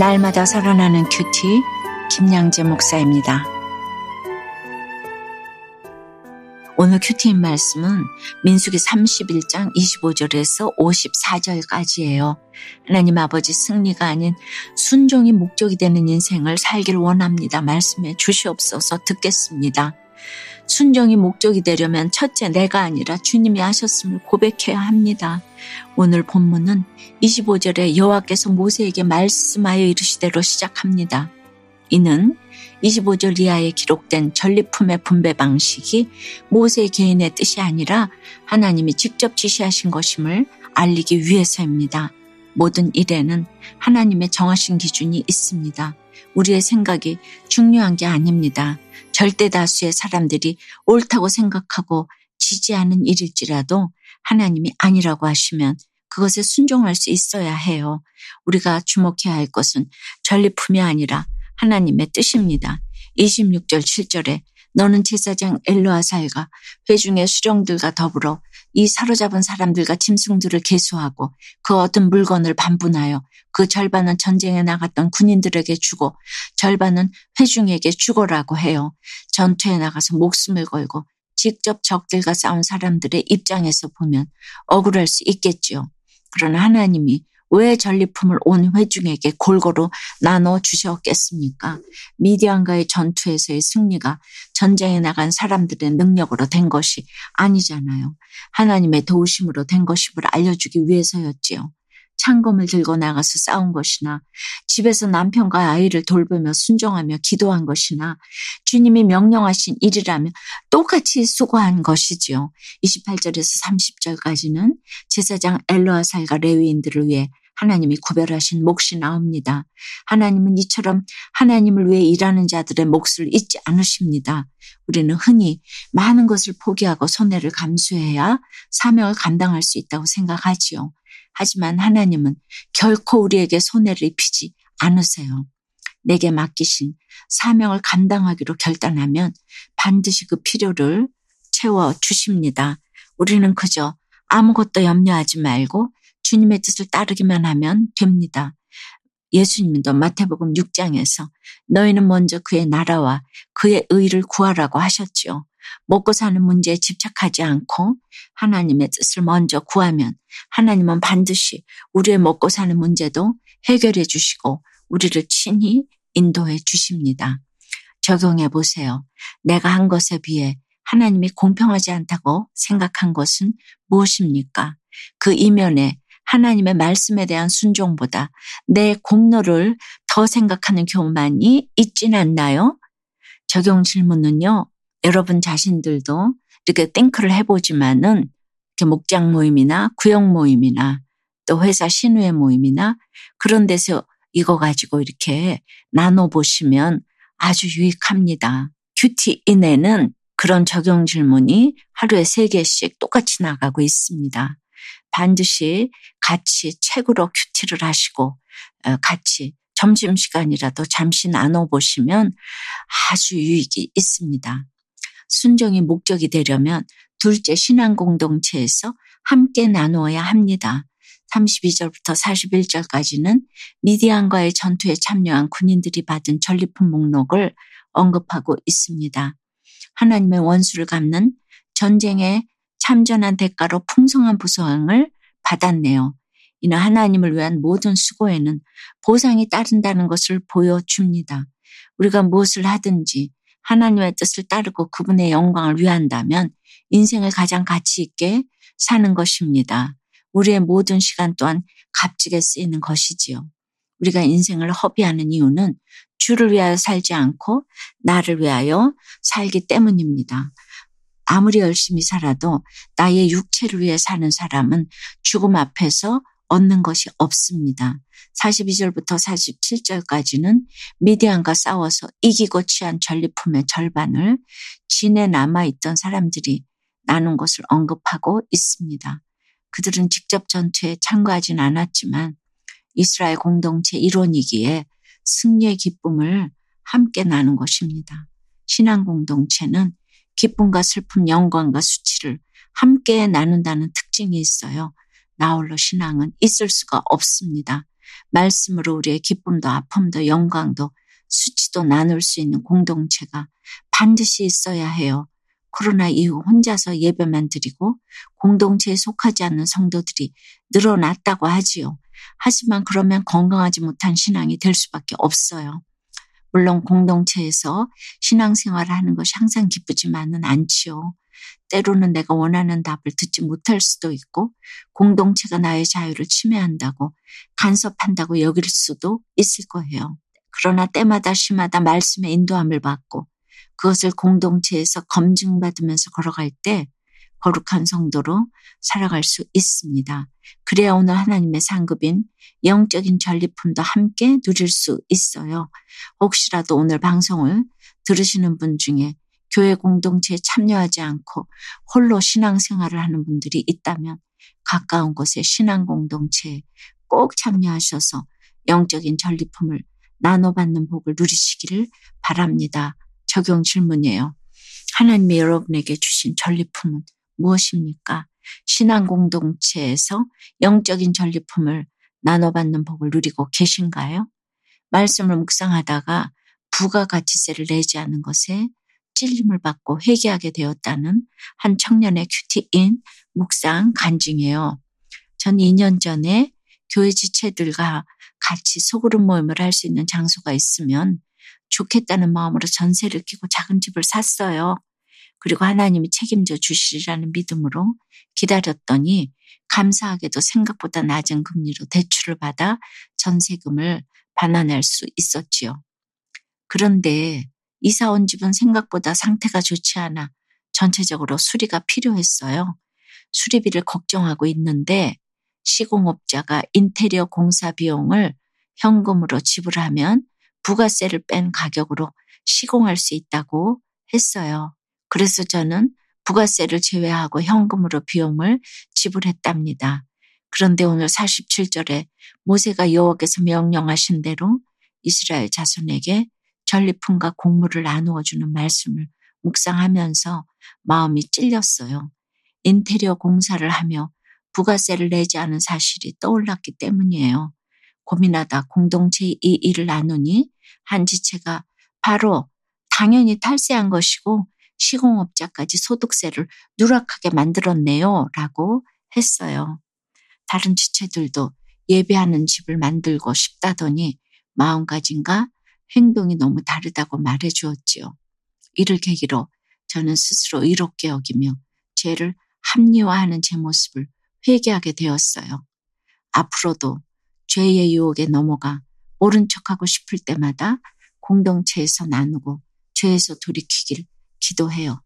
날마다 살아나는 큐티 김양재 목사입니다. 오늘 큐티인 말씀은 민수기 31장 25절에서 54절까지예요. 하나님 아버지 승리가 아닌 순종이 목적이 되는 인생을 살기를 원합니다. 말씀해 주시옵소서 듣겠습니다. 순종이 목적이 되려면 첫째 내가 아니라 주님이 하셨음을 고백해야 합니다. 오늘 본문은 25절에 여호와께서 모세에게 말씀하여 이르시대로 시작합니다. 이는 25절 이하에 기록된 전리품의 분배 방식이 모세 개인의 뜻이 아니라 하나님이 직접 지시하신 것임을 알리기 위해서입니다. 모든 일에는 하나님의 정하신 기준이 있습니다. 우리의 생각이 중요한 게 아닙니다. 절대 다수의 사람들이 옳다고 생각하고 지지하는 일일지라도 하나님이 아니라고 하시면 그것에 순종할 수 있어야 해요. 우리가 주목해야 할 것은 전리품이 아니라 하나님의 뜻입니다. 26절 7절에 너는 제사장 엘로아살과 회중의 수령들과 더불어 이 사로잡은 사람들과 짐승들을 계수하고 그 얻은 물건을 반분하여 그 절반은 전쟁에 나갔던 군인들에게 주고 절반은 회중에게 주고라고 해요. 전투에 나가서 목숨을 걸고 직접 적들과 싸운 사람들의 입장에서 보면 억울할 수 있겠지요. 그러나 하나님이 왜 전리품을 온 회중에게 골고루 나눠 주셨겠습니까? 미디안과의 전투에서의 승리가 전쟁에 나간 사람들의 능력으로 된 것이 아니잖아요. 하나님의 도우심으로 된 것임을 알려주기 위해서였지요. 창검을 들고 나가서 싸운 것이나 집에서 남편과 아이를 돌보며 순종하며 기도한 것이나 주님이 명령하신 일이라면 똑같이 수고한 것이지요. 28절에서 30절까지는 제사장 엘로아살과 레위인들을 위해 하나님이 구별하신 몫이 나옵니다. 하나님은 이처럼 하나님을 위해 일하는 자들의 몫을 잊지 않으십니다. 우리는 흔히 많은 것을 포기하고 손해를 감수해야 사명을 감당할 수 있다고 생각하지요. 하지만 하나님은 결코 우리에게 손해를 입히지 않으세요. 내게 맡기신 사명을 감당하기로 결단하면 반드시 그 필요를 채워 주십니다. 우리는 그저 아무것도 염려하지 말고 주님의 뜻을 따르기만 하면 됩니다. 예수님도 마태복음 6장에서 너희는 먼저 그의 나라와 그의 의를 구하라고 하셨지요. 먹고 사는 문제에 집착하지 않고 하나님의 뜻을 먼저 구하면 하나님은 반드시 우리의 먹고 사는 문제도 해결해 주시고 우리를 친히 인도해 주십니다. 적용해 보세요. 내가 한 것에 비해 하나님이 공평하지 않다고 생각한 것은 무엇입니까? 그 이면에 하나님의 말씀에 대한 순종보다 내 공로를 더 생각하는 경우만이 있진 않나요? 적용 질문은요, 여러분 자신들도 이렇게 think를 해보지만은 목장 모임이나 구역 모임이나 또 회사 신우회 모임이나 그런 데서 이거 가지고 이렇게 나눠보시면 아주 유익합니다. 큐티 인에는 그런 적용 질문이 하루에 세 개씩 똑같이 나가고 있습니다. 반드시 같이 책으로 큐티를 하시고 어, 같이 점심시간이라도 잠시 나눠보시면 아주 유익이 있습니다. 순종이 목적이 되려면 둘째 신앙 공동체에서 함께 나누어야 합니다. 32절부터 41절까지는 미디안과의 전투에 참여한 군인들이 받은 전리품 목록을 언급하고 있습니다. 하나님의 원수를 갚는 전쟁에 참전한 대가로 풍성한 부상을 받았네요. 이는 하나님을 위한 모든 수고에는 보상이 따른다는 것을 보여줍니다. 우리가 무엇을 하든지 하나님의 뜻을 따르고 그분의 영광을 위한다면 인생을 가장 가치 있게 사는 것입니다. 우리의 모든 시간 또한 값지게 쓰이는 것이지요. 우리가 인생을 허비하는 이유는 주를 위하여 살지 않고 나를 위하여 살기 때문입니다. 아무리 열심히 살아도 나의 육체를 위해 사는 사람은 죽음 앞에서 얻는 것이 없습니다. 42절부터 47절까지는 미디안과 싸워서 이기고 취한 전리품의 절반을 진에 남아있던 사람들이 나눈 것을 언급하고 있습니다. 그들은 직접 전투에 참가하진 않았지만 이스라엘 공동체 일원이기에 승리의 기쁨을 함께 나눈 것입니다. 신앙 공동체는 기쁨과 슬픔, 영광과 수치를 함께 나눈다는 특징이 있어요. 나홀로 신앙은 있을 수가 없습니다. 말씀으로 우리의 기쁨도 아픔도 영광도 수치도 나눌 수 있는 공동체가 반드시 있어야 해요. 코로나 이후 혼자서 예배만 드리고 공동체에 속하지 않는 성도들이 늘어났다고 하지요. 하지만 그러면 건강하지 못한 신앙이 될 수밖에 없어요. 물론 공동체에서 신앙생활을 하는 것이 항상 기쁘지만은 않지요. 때로는 내가 원하는 답을 듣지 못할 수도 있고 공동체가 나의 자유를 침해한다고 간섭한다고 여길 수도 있을 거예요. 그러나 때마다 시마다 말씀의 인도함을 받고 그것을 공동체에서 검증받으면서 걸어갈 때 거룩한 성도로 살아갈 수 있습니다. 그래야 오늘 하나님의 상급인 영적인 전리품도 함께 누릴 수 있어요. 혹시라도 오늘 방송을 들으시는 분 중에 교회 공동체에 참여하지 않고 홀로 신앙생활을 하는 분들이 있다면 가까운 곳에 신앙 공동체에 꼭 참여하셔서 영적인 전리품을 나눠받는 복을 누리시기를 바랍니다. 적용 질문이에요. 하나님이 여러분에게 주신 전리품은 무엇입니까? 신앙 공동체에서 영적인 전리품을 나눠받는 복을 누리고 계신가요? 말씀을 묵상하다가 부가가치세를 내지 않은 것에 찔림을 받고 회개하게 되었다는 한 청년의 큐티인 묵상 간증이에요. 전 2년 전에 교회 지체들과 같이 소그룹 모임을 할 수 있는 장소가 있으면 좋겠다는 마음으로 전세를 끼고 작은 집을 샀어요. 그리고 하나님이 책임져 주시리라는 믿음으로 기다렸더니 감사하게도 생각보다 낮은 금리로 대출을 받아 전세금을 반환할 수 있었지요. 그런데 이사 온 집은 생각보다 상태가 좋지 않아 전체적으로 수리가 필요했어요. 수리비를 걱정하고 있는데 시공업자가 인테리어 공사 비용을 현금으로 지불하면 부가세를 뺀 가격으로 시공할 수 있다고 했어요. 그래서 저는 부가세를 제외하고 현금으로 비용을 지불했답니다. 그런데 오늘 47절에 모세가 여호와께서 명령하신 대로 이스라엘 자손에게 전리품과 곡물을 나누어 주는 말씀을 묵상하면서 마음이 찔렸어요. 인테리어 공사를 하며 부가세를 내지 않은 사실이 떠올랐기 때문이에요. 고민하다 공동체의 이 일을 나누니 한 지체가 바로 당연히 탈세한 것이고 시공업자까지 소득세를 누락하게 만들었네요. 라고 했어요. 다른 지체들도 예배하는 집을 만들고 싶다더니 마음가짐과 행동이 너무 다르다고 말해 주었지요. 이를 계기로 저는 스스로 의롭게 여기며 죄를 합리화하는 제 모습을 회개하게 되었어요. 앞으로도 죄의 유혹에 넘어가 옳은 척하고 싶을 때마다 공동체에서 나누고 죄에서 돌이키길 기도해요.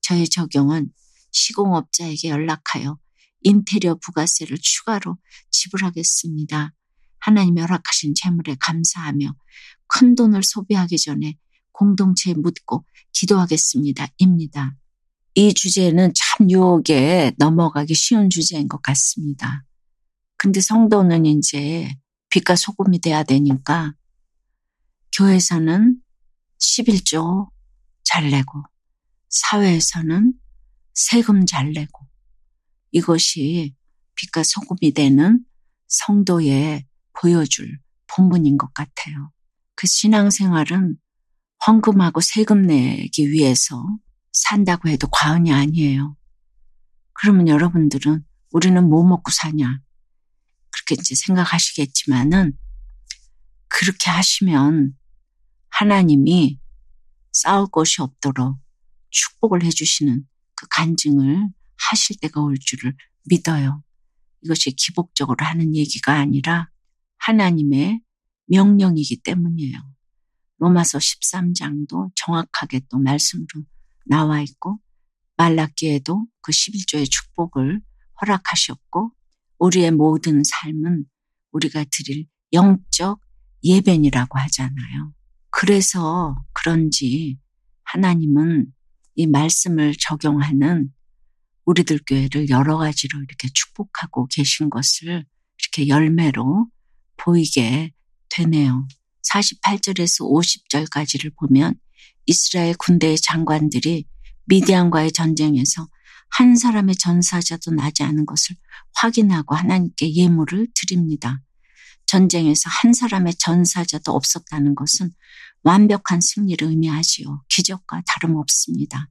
저의 적용은 시공업자에게 연락하여 인테리어 부가세를 추가로 지불하겠습니다. 하나님 허락하신 재물에 감사하며 큰 돈을 소비하기 전에 공동체에 묻고 기도하겠습니다. 입니다. 이 주제는 참 유혹에 넘어가기 쉬운 주제인 것 같습니다. 근데 성도는 이제 빛과 소금이 돼야 되니까 교회에서는 11조 잘 내고 사회에서는 세금 잘 내고 이것이 빛과 소금이 되는 성도의 보여줄 본분인 것 같아요. 그 신앙생활은 헌금하고 세금 내기 위해서 산다고 해도 과언이 아니에요. 그러면 여러분들은 우리는 뭐 먹고 사냐? 그렇게 이제 생각하시겠지만은 그렇게 하시면 하나님이 싸울 것이 없도록 축복을 해주시는 그 간증을 하실 때가 올 줄을 믿어요. 이것이 기복적으로 하는 얘기가 아니라 하나님의 명령이기 때문이에요. 로마서 13장도 정확하게 또 말씀으로 나와 있고 말라기에도 그 11조의 축복을 허락하셨고 우리의 모든 삶은 우리가 드릴 영적 예배이라고 하잖아요. 그래서 그런지 하나님은 이 말씀을 적용하는 우리들 교회를 여러 가지로 이렇게 축복하고 계신 것을 이렇게 열매로 보이게 되네요. 48절에서 50절까지를 보면 이스라엘 군대의 장관들이 미디안과의 전쟁에서 한 사람의 전사자도 나지 않은 것을 확인하고 하나님께 예물을 드립니다. 전쟁에서 한 사람의 전사자도 없었다는 것은 완벽한 승리를 의미하지요. 기적과 다름없습니다.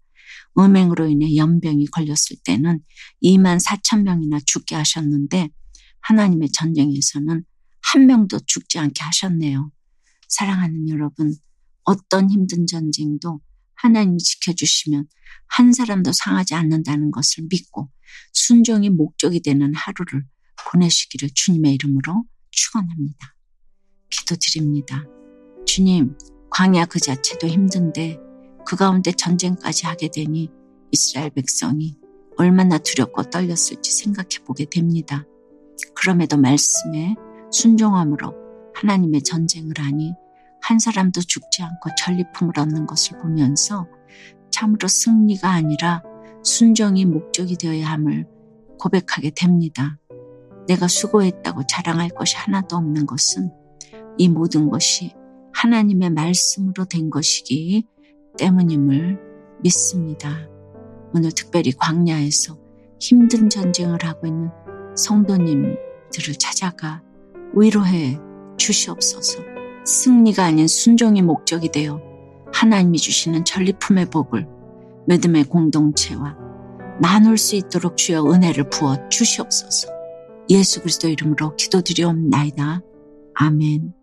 음행으로 인해 연병이 걸렸을 때는 2만 4천 명이나 죽게 하셨는데 하나님의 전쟁에서는 한 명도 죽지 않게 하셨네요. 사랑하는 여러분, 어떤 힘든 전쟁도 하나님이 지켜주시면 한 사람도 상하지 않는다는 것을 믿고 순종이 목적이 되는 하루를 보내시기를 주님의 이름으로 축원합니다. 기도드립니다. 주님, 광야 그 자체도 힘든데 그 가운데 전쟁까지 하게 되니 이스라엘 백성이 얼마나 두렵고 떨렸을지 생각해 보게 됩니다. 그럼에도 말씀에 순종함으로 하나님의 전쟁을 하니 한 사람도 죽지 않고 전리품을 얻는 것을 보면서 참으로 승리가 아니라 순종이 목적이 되어야 함을 고백하게 됩니다. 내가 수고했다고 자랑할 것이 하나도 없는 것은 이 모든 것이 하나님의 말씀으로 된 것이기 때문임을 믿습니다. 오늘 특별히 광야에서 힘든 전쟁을 하고 있는 성도님들을 찾아가 위로해 주시옵소서. 승리가 아닌 순종이 목적이 되어 하나님이 주시는 전리품의 복을 믿음의 공동체와 나눌 수 있도록 주여 은혜를 부어 주시옵소서. 예수 그리스도 이름으로 기도드리옵나이다. 아멘.